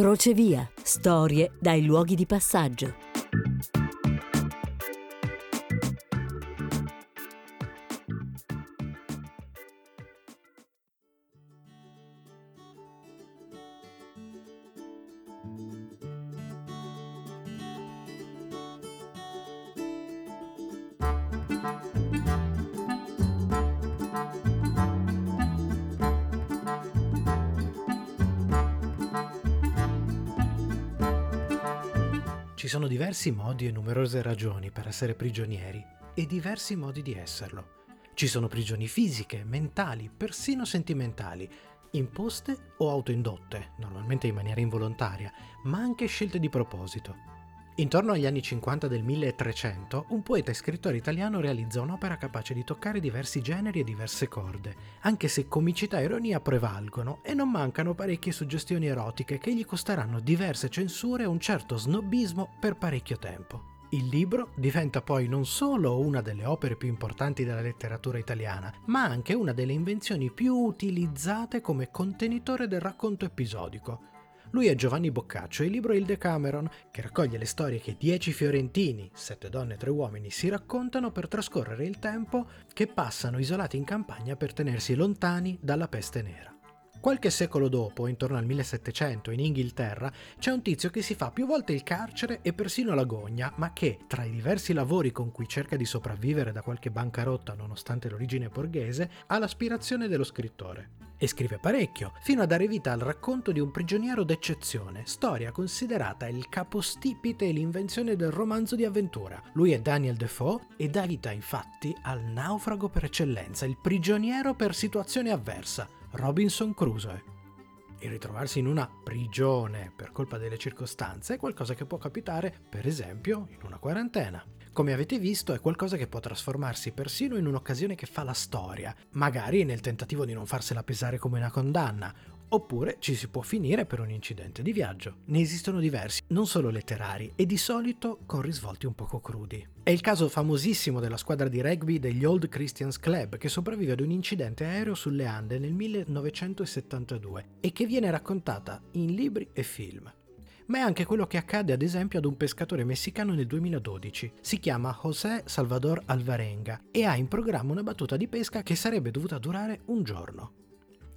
Crocevia. Storie dai luoghi di passaggio. Sono diversi modi e numerose ragioni per essere prigionieri e diversi modi di esserlo. Ci sono prigioni fisiche, mentali, persino sentimentali, imposte o autoindotte, normalmente in maniera involontaria, ma anche scelte di proposito. Intorno agli anni 50 del 1300, un poeta e scrittore italiano realizza un'opera capace di toccare diversi generi e diverse corde, anche se comicità e ironia prevalgono e non mancano parecchie suggestioni erotiche che gli costeranno diverse censure e un certo snobismo per parecchio tempo. Il libro diventa poi non solo una delle opere più importanti della letteratura italiana, ma anche una delle invenzioni più utilizzate come contenitore del racconto episodico, lui è Giovanni Boccaccio e il libro Il Decameron, che raccoglie le storie che dieci fiorentini, sette donne e tre uomini, si raccontano per trascorrere il tempo che passano isolati in campagna per tenersi lontani dalla peste nera. Qualche secolo dopo, intorno al 1700, in Inghilterra, c'è un tizio che si fa più volte il carcere e persino l'agonia, ma che, tra i diversi lavori con cui cerca di sopravvivere da qualche bancarotta nonostante l'origine borghese, ha l'aspirazione dello scrittore e scrive parecchio, fino a dare vita al racconto di un prigioniero d'eccezione, storia considerata il capostipite e l'invenzione del romanzo di avventura. Lui è Daniel Defoe e dà vita infatti al naufrago per eccellenza, il prigioniero per situazione avversa, Robinson Crusoe. E ritrovarsi in una prigione per colpa delle circostanze è qualcosa che può capitare, per esempio, in una quarantena. Come avete visto è qualcosa che può trasformarsi persino in un'occasione che fa la storia, magari nel tentativo di non farsela pesare come una condanna, oppure ci si può finire per un incidente di viaggio. Ne esistono diversi, non solo letterari, e di solito con risvolti un poco crudi. È il caso famosissimo della squadra di rugby degli Old Christians Club che sopravvive ad un incidente aereo sulle Ande nel 1972 e che viene raccontata in libri e film ma è anche quello che accade ad esempio ad un pescatore messicano nel 2012. Si chiama José Salvador Alvarenga e ha in programma una battuta di pesca che sarebbe dovuta durare un giorno.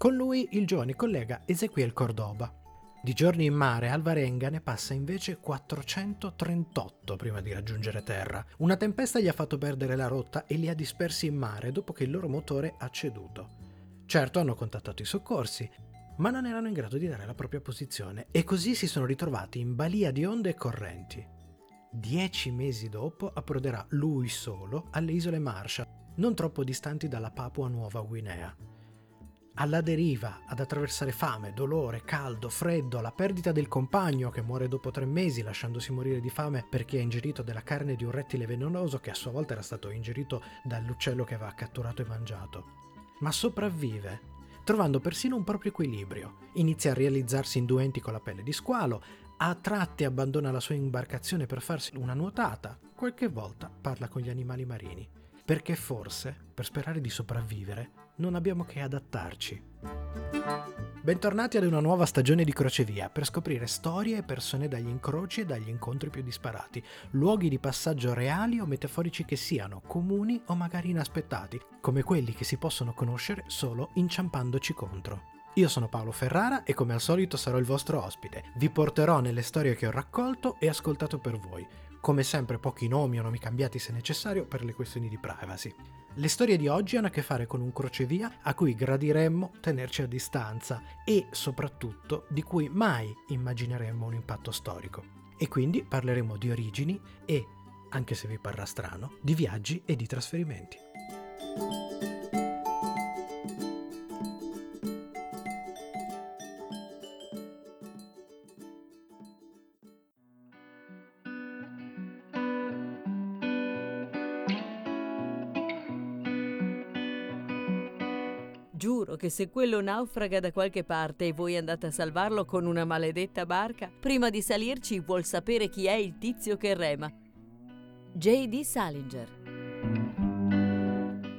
Con lui il giovane collega Ezequiel Cordoba. Di giorni in mare Alvarenga ne passa invece 438 prima di raggiungere terra. Una tempesta gli ha fatto perdere la rotta e li ha dispersi in mare dopo che il loro motore ha ceduto. Certo hanno contattato i soccorsi, ma non erano in grado di dare la propria posizione e così si sono ritrovati in balia di onde e correnti. Dieci mesi dopo approderà lui solo alle isole Marshall, non troppo distanti dalla Papua Nuova Guinea. Alla deriva, ad attraversare fame, dolore, caldo, freddo, la perdita del compagno che muore dopo tre mesi lasciandosi morire di fame perché ha ingerito della carne di un rettile velenoso che a sua volta era stato ingerito dall'uccello che aveva catturato e mangiato. Ma sopravvive trovando persino un proprio equilibrio. Inizia a realizzarsi induenti con la pelle di squalo, a tratti abbandona la sua imbarcazione per farsi una nuotata, qualche volta parla con gli animali marini. Perché forse, per sperare di sopravvivere, non abbiamo che adattarci. Bentornati ad una nuova stagione di Crocevia per scoprire storie e persone dagli incroci e dagli incontri più disparati, luoghi di passaggio reali o metaforici che siano, comuni o magari inaspettati, come quelli che si possono conoscere solo inciampandoci contro. Io sono Paolo Ferrara e come al solito sarò il vostro ospite. Vi porterò nelle storie che ho raccolto e ascoltato per voi. Come sempre pochi nomi o nomi cambiati se necessario per le questioni di privacy. Le storie di oggi hanno a che fare con un crocevia a cui gradiremmo tenerci a distanza e soprattutto di cui mai immagineremmo un impatto storico. E quindi parleremo di origini e, anche se vi parrà strano, di viaggi e di trasferimenti. Giuro che se quello naufraga da qualche parte e voi andate a salvarlo con una maledetta barca, prima di salirci vuol sapere chi è il tizio che rema. J.D. Salinger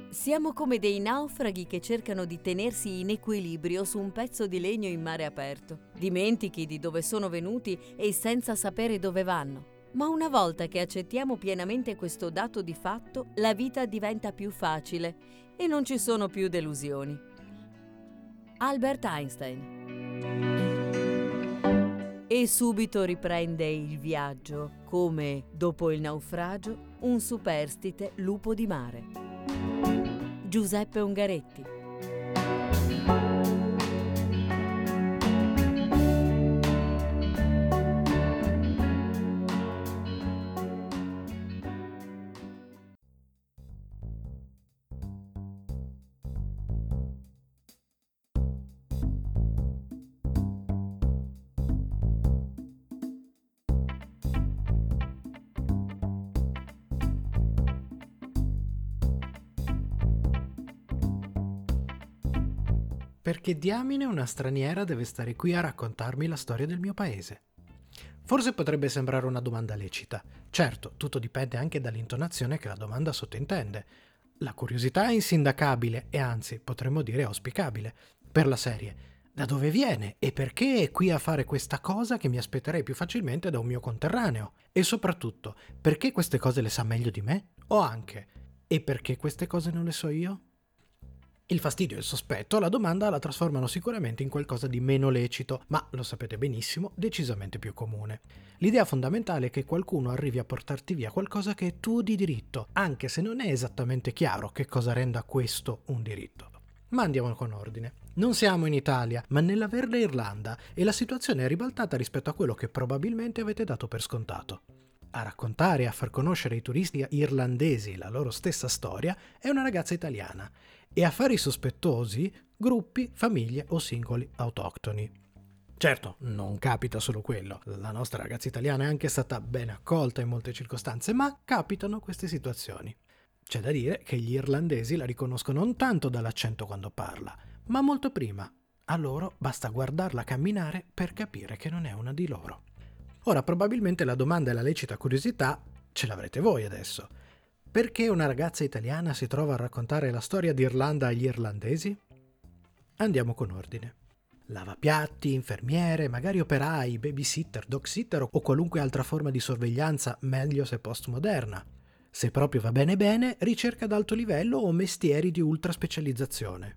siamo come dei naufraghi che cercano di tenersi in equilibrio su un pezzo di legno in mare aperto, dimentichi di dove sono venuti e senza sapere dove vanno. Ma una volta che accettiamo pienamente questo dato di fatto, la vita diventa più facile e non ci sono più delusioni. Albert Einstein. E subito riprende il viaggio, come, dopo il naufragio, un superstite lupo di mare. Giuseppe Ungaretti. Perché diamine una straniera deve stare qui a raccontarmi la storia del mio paese? Forse potrebbe sembrare una domanda lecita. Certo, tutto dipende anche dall'intonazione che la domanda sottintende. La curiosità è insindacabile e anzi potremmo dire auspicabile. Per la serie, da dove viene e perché è qui a fare questa cosa che mi aspetterei più facilmente da un mio conterraneo? E soprattutto, perché queste cose le sa meglio di me? O anche, e perché queste cose non le so io? Il fastidio e il sospetto la domanda la trasformano sicuramente in qualcosa di meno lecito, ma lo sapete benissimo, decisamente più comune. L'idea fondamentale è che qualcuno arrivi a portarti via qualcosa che è tuo di diritto, anche se non è esattamente chiaro che cosa renda questo un diritto. Ma andiamo con ordine. Non siamo in Italia, ma nella Verde Irlanda e la situazione è ribaltata rispetto a quello che probabilmente avete dato per scontato. A raccontare e a far conoscere ai turisti irlandesi la loro stessa storia è una ragazza italiana e affari sospettosi gruppi, famiglie o singoli autoctoni. Certo, non capita solo quello, la nostra ragazza italiana è anche stata ben accolta in molte circostanze, ma capitano queste situazioni. C'è da dire che gli irlandesi la riconoscono non tanto dall'accento quando parla, ma molto prima. A loro basta guardarla camminare per capire che non è una di loro. Ora, probabilmente la domanda e la lecita curiosità ce l'avrete voi adesso. Perché una ragazza italiana si trova a raccontare la storia d'Irlanda agli irlandesi? Andiamo con ordine. Lavapiatti, infermiere, magari operai, babysitter, dog sitter o qualunque altra forma di sorveglianza, meglio se postmoderna. Se proprio va bene bene, ricerca d'alto livello o mestieri di ultra specializzazione.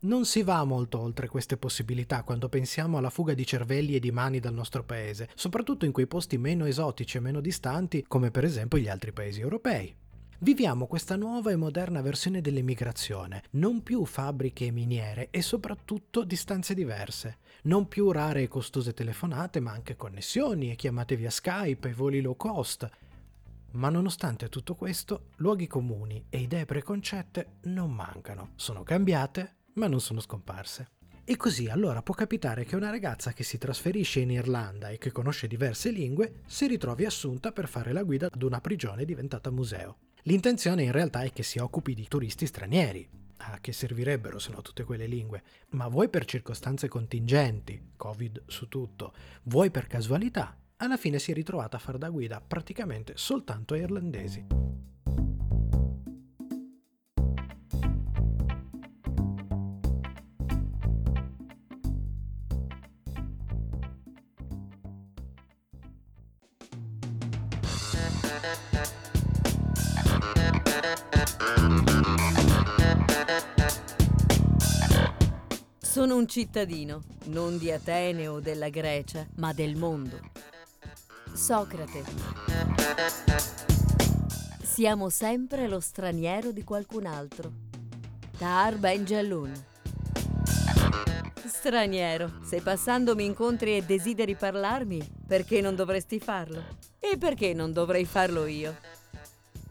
Non si va molto oltre queste possibilità quando pensiamo alla fuga di cervelli e di mani dal nostro paese, soprattutto in quei posti meno esotici e meno distanti, come per esempio gli altri paesi europei. Viviamo questa nuova e moderna versione dell'emigrazione, non più fabbriche e miniere e soprattutto distanze diverse, non più rare e costose telefonate ma anche connessioni e chiamate via Skype e voli low cost. Ma nonostante tutto questo, luoghi comuni e idee preconcette non mancano, sono cambiate ma non sono scomparse. E così allora può capitare che una ragazza che si trasferisce in Irlanda e che conosce diverse lingue si ritrovi assunta per fare la guida ad una prigione diventata museo. L'intenzione in realtà è che si occupi di turisti stranieri. A che servirebbero se no tutte quelle lingue? Ma vuoi per circostanze contingenti, Covid su tutto, vuoi per casualità, alla fine si è ritrovata a far da guida praticamente soltanto a irlandesi. Un cittadino, non di Atene o della Grecia, ma del mondo. Socrate. Siamo sempre lo straniero di qualcun altro. Tar Ben Jalloun. Straniero, se passando mi incontri e desideri parlarmi, perché non dovresti farlo? E perché non dovrei farlo io?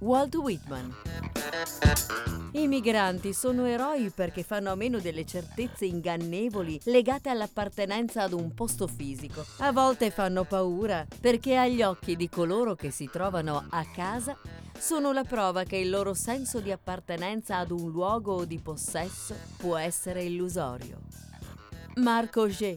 Walt Whitman. I migranti sono eroi perché fanno a meno delle certezze ingannevoli legate all'appartenenza ad un posto fisico. A volte fanno paura perché agli occhi di coloro che si trovano a casa sono la prova che il loro senso di appartenenza ad un luogo o di possesso può essere illusorio. Marco G.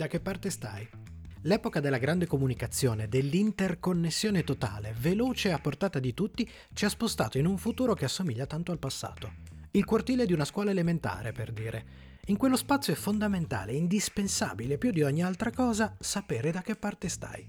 Da che parte stai? L'epoca della grande comunicazione, dell'interconnessione totale, veloce e a portata di tutti, ci ha spostato in un futuro che assomiglia tanto al passato. Il cortile di una scuola elementare, per dire. In quello spazio è fondamentale, indispensabile, più di ogni altra cosa, sapere da che parte stai.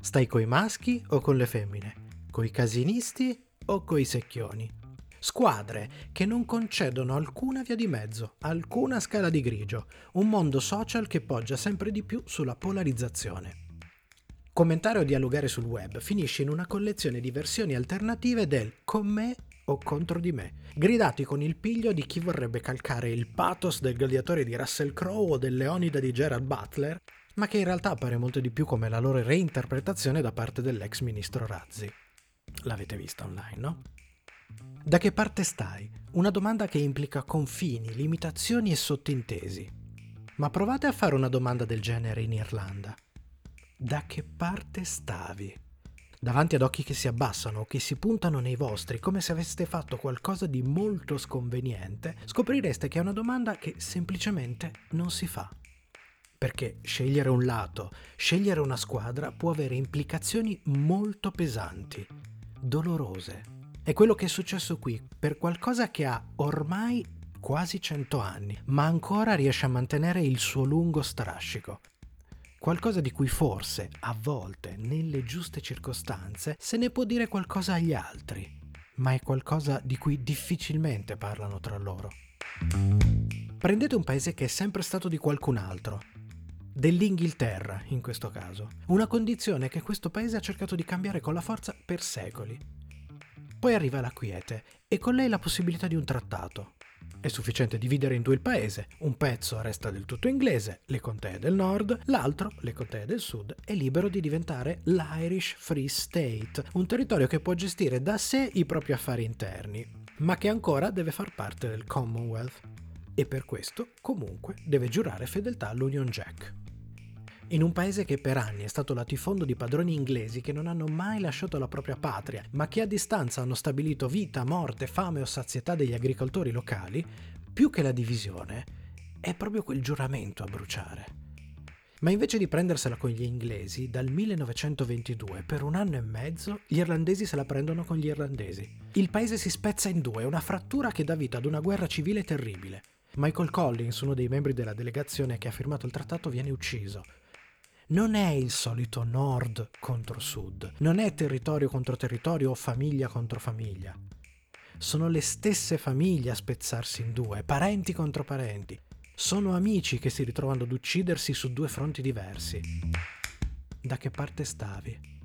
Stai coi maschi o con le femmine? Coi casinisti o coi secchioni? Squadre che non concedono alcuna via di mezzo, alcuna scala di grigio, un mondo social che poggia sempre di più sulla polarizzazione. Commentare o dialogare sul web finisce in una collezione di versioni alternative del con me o contro di me, gridati con il piglio di chi vorrebbe calcare il pathos del gladiatore di Russell Crowe o del Leonida di Gerald Butler, ma che in realtà appare molto di più come la loro reinterpretazione da parte dell'ex ministro Razzi. L'avete vista online, no? Da che parte stai? Una domanda che implica confini, limitazioni e sottintesi. Ma provate a fare una domanda del genere in Irlanda. Da che parte stavi? Davanti ad occhi che si abbassano o che si puntano nei vostri come se aveste fatto qualcosa di molto sconveniente, scoprireste che è una domanda che semplicemente non si fa. Perché scegliere un lato, scegliere una squadra può avere implicazioni molto pesanti, dolorose è quello che è successo qui, per qualcosa che ha ormai quasi 100 anni, ma ancora riesce a mantenere il suo lungo strascico. Qualcosa di cui forse, a volte, nelle giuste circostanze, se ne può dire qualcosa agli altri, ma è qualcosa di cui difficilmente parlano tra loro. Prendete un paese che è sempre stato di qualcun altro, dell'Inghilterra in questo caso, una condizione che questo paese ha cercato di cambiare con la forza per secoli. Poi arriva la quiete e con lei la possibilità di un trattato. È sufficiente dividere in due il paese, un pezzo resta del tutto inglese, le contee del nord, l'altro, le contee del sud, è libero di diventare l'Irish Free State, un territorio che può gestire da sé i propri affari interni, ma che ancora deve far parte del Commonwealth. E per questo, comunque, deve giurare fedeltà all'Union Jack. In un paese che per anni è stato latifondo di padroni inglesi che non hanno mai lasciato la propria patria, ma che a distanza hanno stabilito vita, morte, fame o sazietà degli agricoltori locali, più che la divisione, è proprio quel giuramento a bruciare. Ma invece di prendersela con gli inglesi, dal 1922 per un anno e mezzo gli irlandesi se la prendono con gli irlandesi. Il paese si spezza in due, una frattura che dà vita ad una guerra civile terribile. Michael Collins, uno dei membri della delegazione che ha firmato il trattato, viene ucciso non è il solito nord contro sud, non è territorio contro territorio o famiglia contro famiglia. Sono le stesse famiglie a spezzarsi in due, parenti contro parenti. Sono amici che si ritrovano ad uccidersi su due fronti diversi. Da che parte stavi?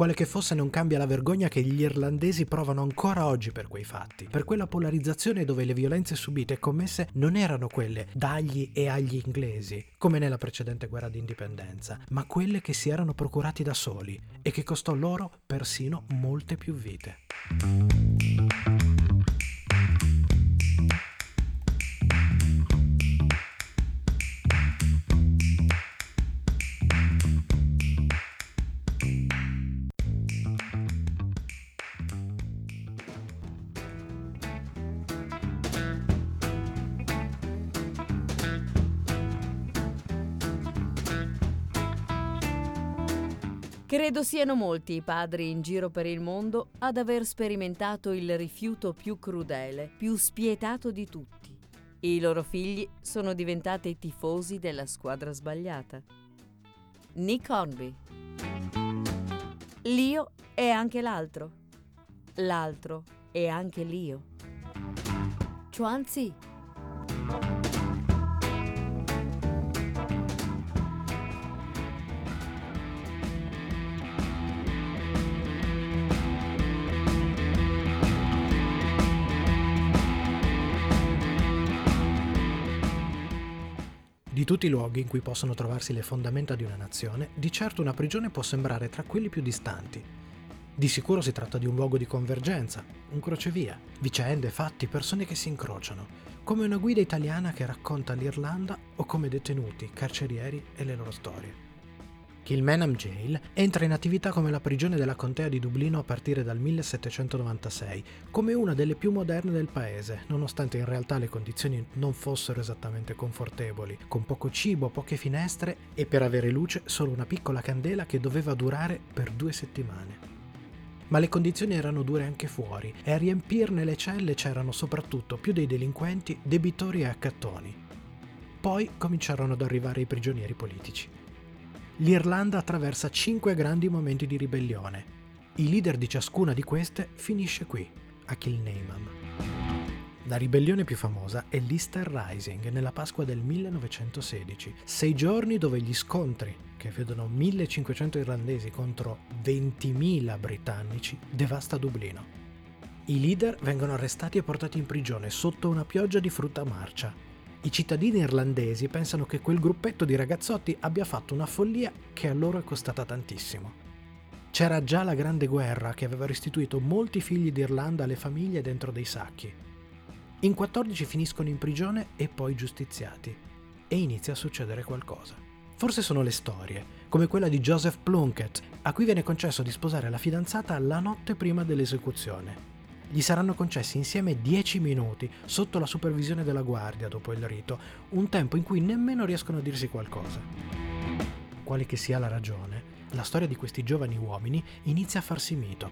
Quale che fosse non cambia la vergogna che gli irlandesi provano ancora oggi per quei fatti, per quella polarizzazione dove le violenze subite e commesse non erano quelle dagli e agli inglesi, come nella precedente guerra d'indipendenza, ma quelle che si erano procurati da soli e che costò loro persino molte più vite. Credo siano molti i padri in giro per il mondo ad aver sperimentato il rifiuto più crudele, più spietato di tutti. I loro figli sono diventati tifosi della squadra sbagliata. Nick Hornby. L'io è anche l'altro. L'altro è anche l'io. Chuanzi. Tutti i luoghi in cui possono trovarsi le fondamenta di una nazione, di certo una prigione può sembrare tra quelli più distanti. Di sicuro si tratta di un luogo di convergenza, un crocevia, vicende, fatti, persone che si incrociano, come una guida italiana che racconta l'Irlanda o come detenuti, carcerieri e le loro storie. Kilmenham Jail entra in attività come la prigione della contea di Dublino a partire dal 1796, come una delle più moderne del paese, nonostante in realtà le condizioni non fossero esattamente confortevoli, con poco cibo, poche finestre e per avere luce solo una piccola candela che doveva durare per due settimane. Ma le condizioni erano dure anche fuori e a riempirne le celle c'erano soprattutto più dei delinquenti, debitori e accattoni. Poi cominciarono ad arrivare i prigionieri politici l'Irlanda attraversa cinque grandi momenti di ribellione. Il leader di ciascuna di queste finisce qui, a Kilnamam. La ribellione più famosa è l'Easter Rising nella Pasqua del 1916, sei giorni dove gli scontri, che vedono 1500 irlandesi contro 20.000 britannici, devasta Dublino. I leader vengono arrestati e portati in prigione sotto una pioggia di frutta marcia i cittadini irlandesi pensano che quel gruppetto di ragazzotti abbia fatto una follia che a loro è costata tantissimo. C'era già la Grande Guerra che aveva restituito molti figli d'Irlanda alle famiglie dentro dei sacchi. In 14 finiscono in prigione e poi giustiziati. E inizia a succedere qualcosa. Forse sono le storie, come quella di Joseph Plunkett, a cui viene concesso di sposare la fidanzata la notte prima dell'esecuzione gli saranno concessi insieme 10 minuti sotto la supervisione della guardia dopo il rito, un tempo in cui nemmeno riescono a dirsi qualcosa. Quale che sia la ragione, la storia di questi giovani uomini inizia a farsi mito.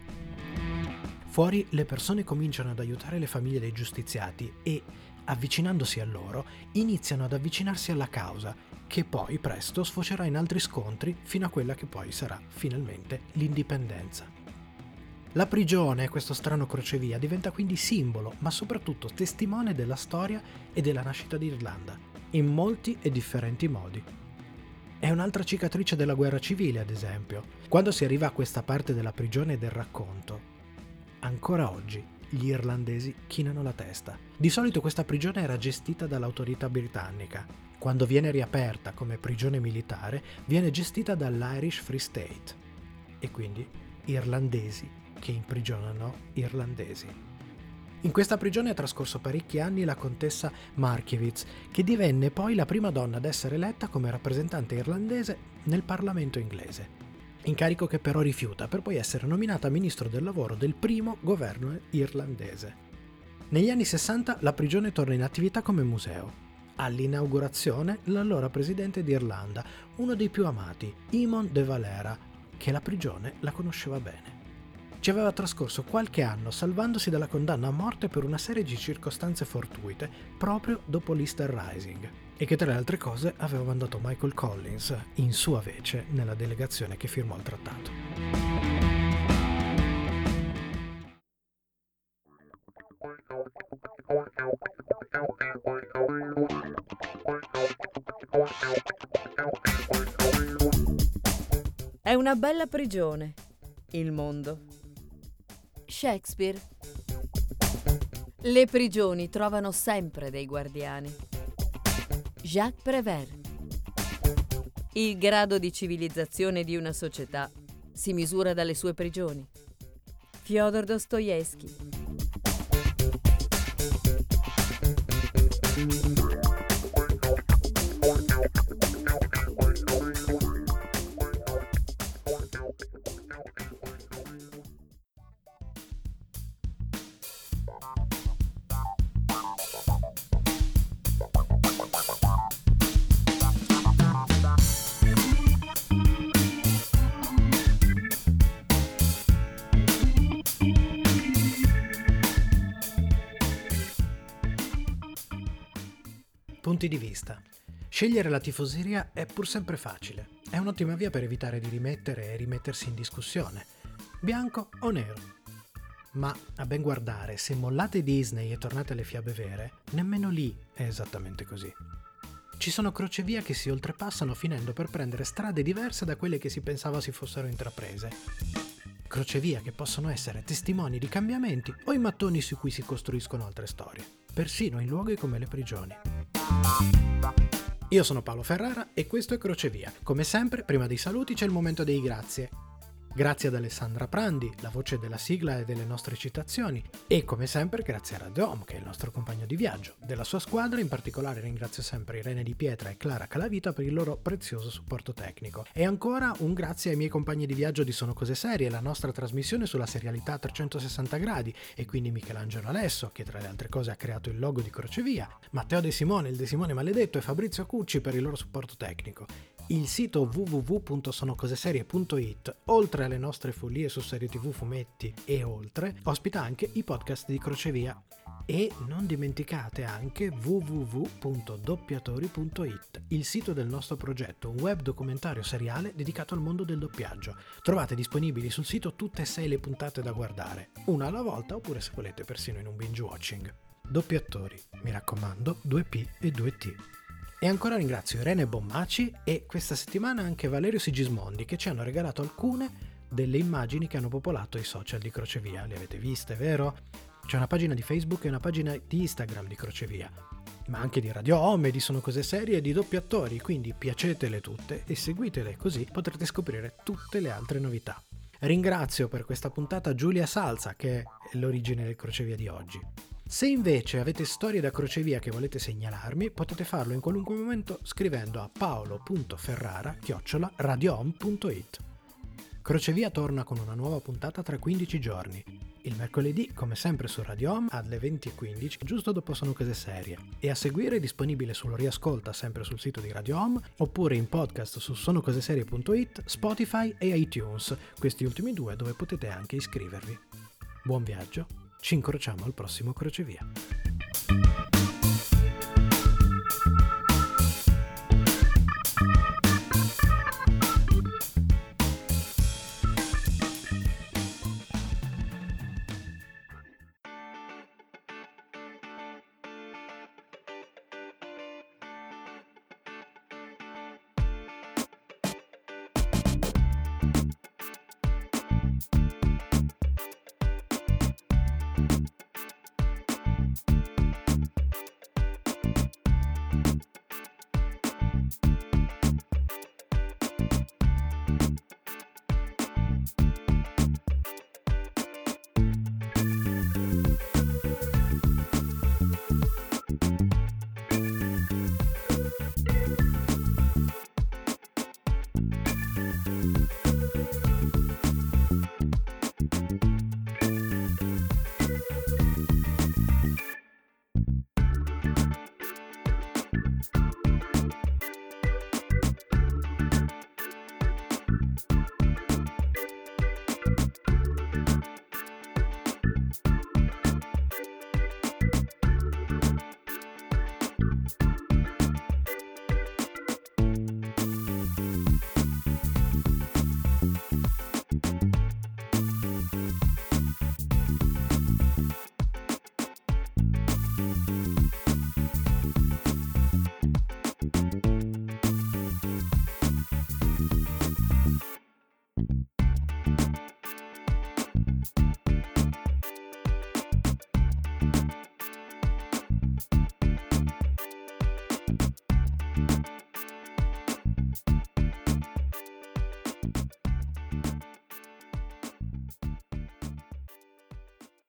Fuori le persone cominciano ad aiutare le famiglie dei giustiziati e, avvicinandosi a loro, iniziano ad avvicinarsi alla causa, che poi presto sfocerà in altri scontri fino a quella che poi sarà finalmente l'indipendenza. La prigione, questo strano crocevia, diventa quindi simbolo, ma soprattutto testimone della storia e della nascita d'Irlanda, in molti e differenti modi. È un'altra cicatrice della guerra civile, ad esempio. Quando si arriva a questa parte della prigione e del racconto, ancora oggi gli irlandesi chinano la testa. Di solito questa prigione era gestita dall'autorità britannica. Quando viene riaperta come prigione militare, viene gestita dall'Irish Free State. E quindi irlandesi che imprigionano irlandesi. In questa prigione ha trascorso parecchi anni la contessa Markiewicz, che divenne poi la prima donna ad essere eletta come rappresentante irlandese nel Parlamento inglese. Incarico che però rifiuta per poi essere nominata ministro del lavoro del primo governo irlandese. Negli anni 60 la prigione torna in attività come museo. All'inaugurazione l'allora presidente d'Irlanda, uno dei più amati, Imon de Valera, che la prigione la conosceva bene ci aveva trascorso qualche anno salvandosi dalla condanna a morte per una serie di circostanze fortuite proprio dopo l'Easter Rising e che tra le altre cose aveva mandato Michael Collins in sua vece nella delegazione che firmò il trattato. È una bella prigione, il mondo. Shakespeare. Le prigioni trovano sempre dei guardiani. Jacques Prévert. Il grado di civilizzazione di una società si misura dalle sue prigioni. Fyodor Dostoevsky. Punti di vista. Scegliere la tifoseria è pur sempre facile. È un'ottima via per evitare di rimettere e rimettersi in discussione. Bianco o nero? Ma a ben guardare, se mollate Disney e tornate alle fiabe vere, nemmeno lì è esattamente così. Ci sono crocevia che si oltrepassano finendo per prendere strade diverse da quelle che si pensava si fossero intraprese. Crocevia che possono essere testimoni di cambiamenti o i mattoni su cui si costruiscono altre storie, persino in luoghi come le prigioni. Io sono Paolo Ferrara e questo è Crocevia. Come sempre, prima dei saluti c'è il momento dei grazie. Grazie ad Alessandra Prandi, la voce della sigla e delle nostre citazioni, e come sempre grazie a Radio Home, che è il nostro compagno di viaggio. Della sua squadra in particolare ringrazio sempre Irene Di Pietra e Clara Calavita per il loro prezioso supporto tecnico. E ancora un grazie ai miei compagni di viaggio di Sono Cose Serie, la nostra trasmissione sulla serialità a 360 gradi, e quindi Michelangelo Alesso, che tra le altre cose ha creato il logo di Crocevia, Matteo De Simone, il De Simone maledetto, e Fabrizio Cucci per il loro supporto tecnico. Il sito www.sonocoseserie.it, oltre alle nostre follie su serie tv, fumetti e oltre, ospita anche i podcast di Crocevia. E non dimenticate anche www.doppiatori.it, il sito del nostro progetto, un web documentario seriale dedicato al mondo del doppiaggio. Trovate disponibili sul sito tutte e sei le puntate da guardare, una alla volta oppure se volete persino in un binge watching. Doppiatori, mi raccomando, 2P e 2T. E ancora ringrazio Irene Bommaci e questa settimana anche Valerio Sigismondi che ci hanno regalato alcune delle immagini che hanno popolato i social di Crocevia. Le avete viste, vero? C'è una pagina di Facebook e una pagina di Instagram di Crocevia, ma anche di Radio Home, di Sono Cose Serie e di doppi attori, quindi piacetele tutte e seguitele così potrete scoprire tutte le altre novità. Ringrazio per questa puntata Giulia Salza, che è l'origine del Crocevia di oggi. Se invece avete storie da crocevia che volete segnalarmi, potete farlo in qualunque momento scrivendo a paolo.ferrara-radiohome.it. Crocevia torna con una nuova puntata tra 15 giorni. Il mercoledì, come sempre su Radio Home, alle 20.15, giusto dopo Sono Cose Serie. E a seguire è disponibile sullo riascolta sempre sul sito di Radio Home, oppure in podcast su sonocoseserie.it, Spotify e iTunes, questi ultimi due dove potete anche iscrivervi. Buon viaggio ci incrociamo al prossimo crocevia.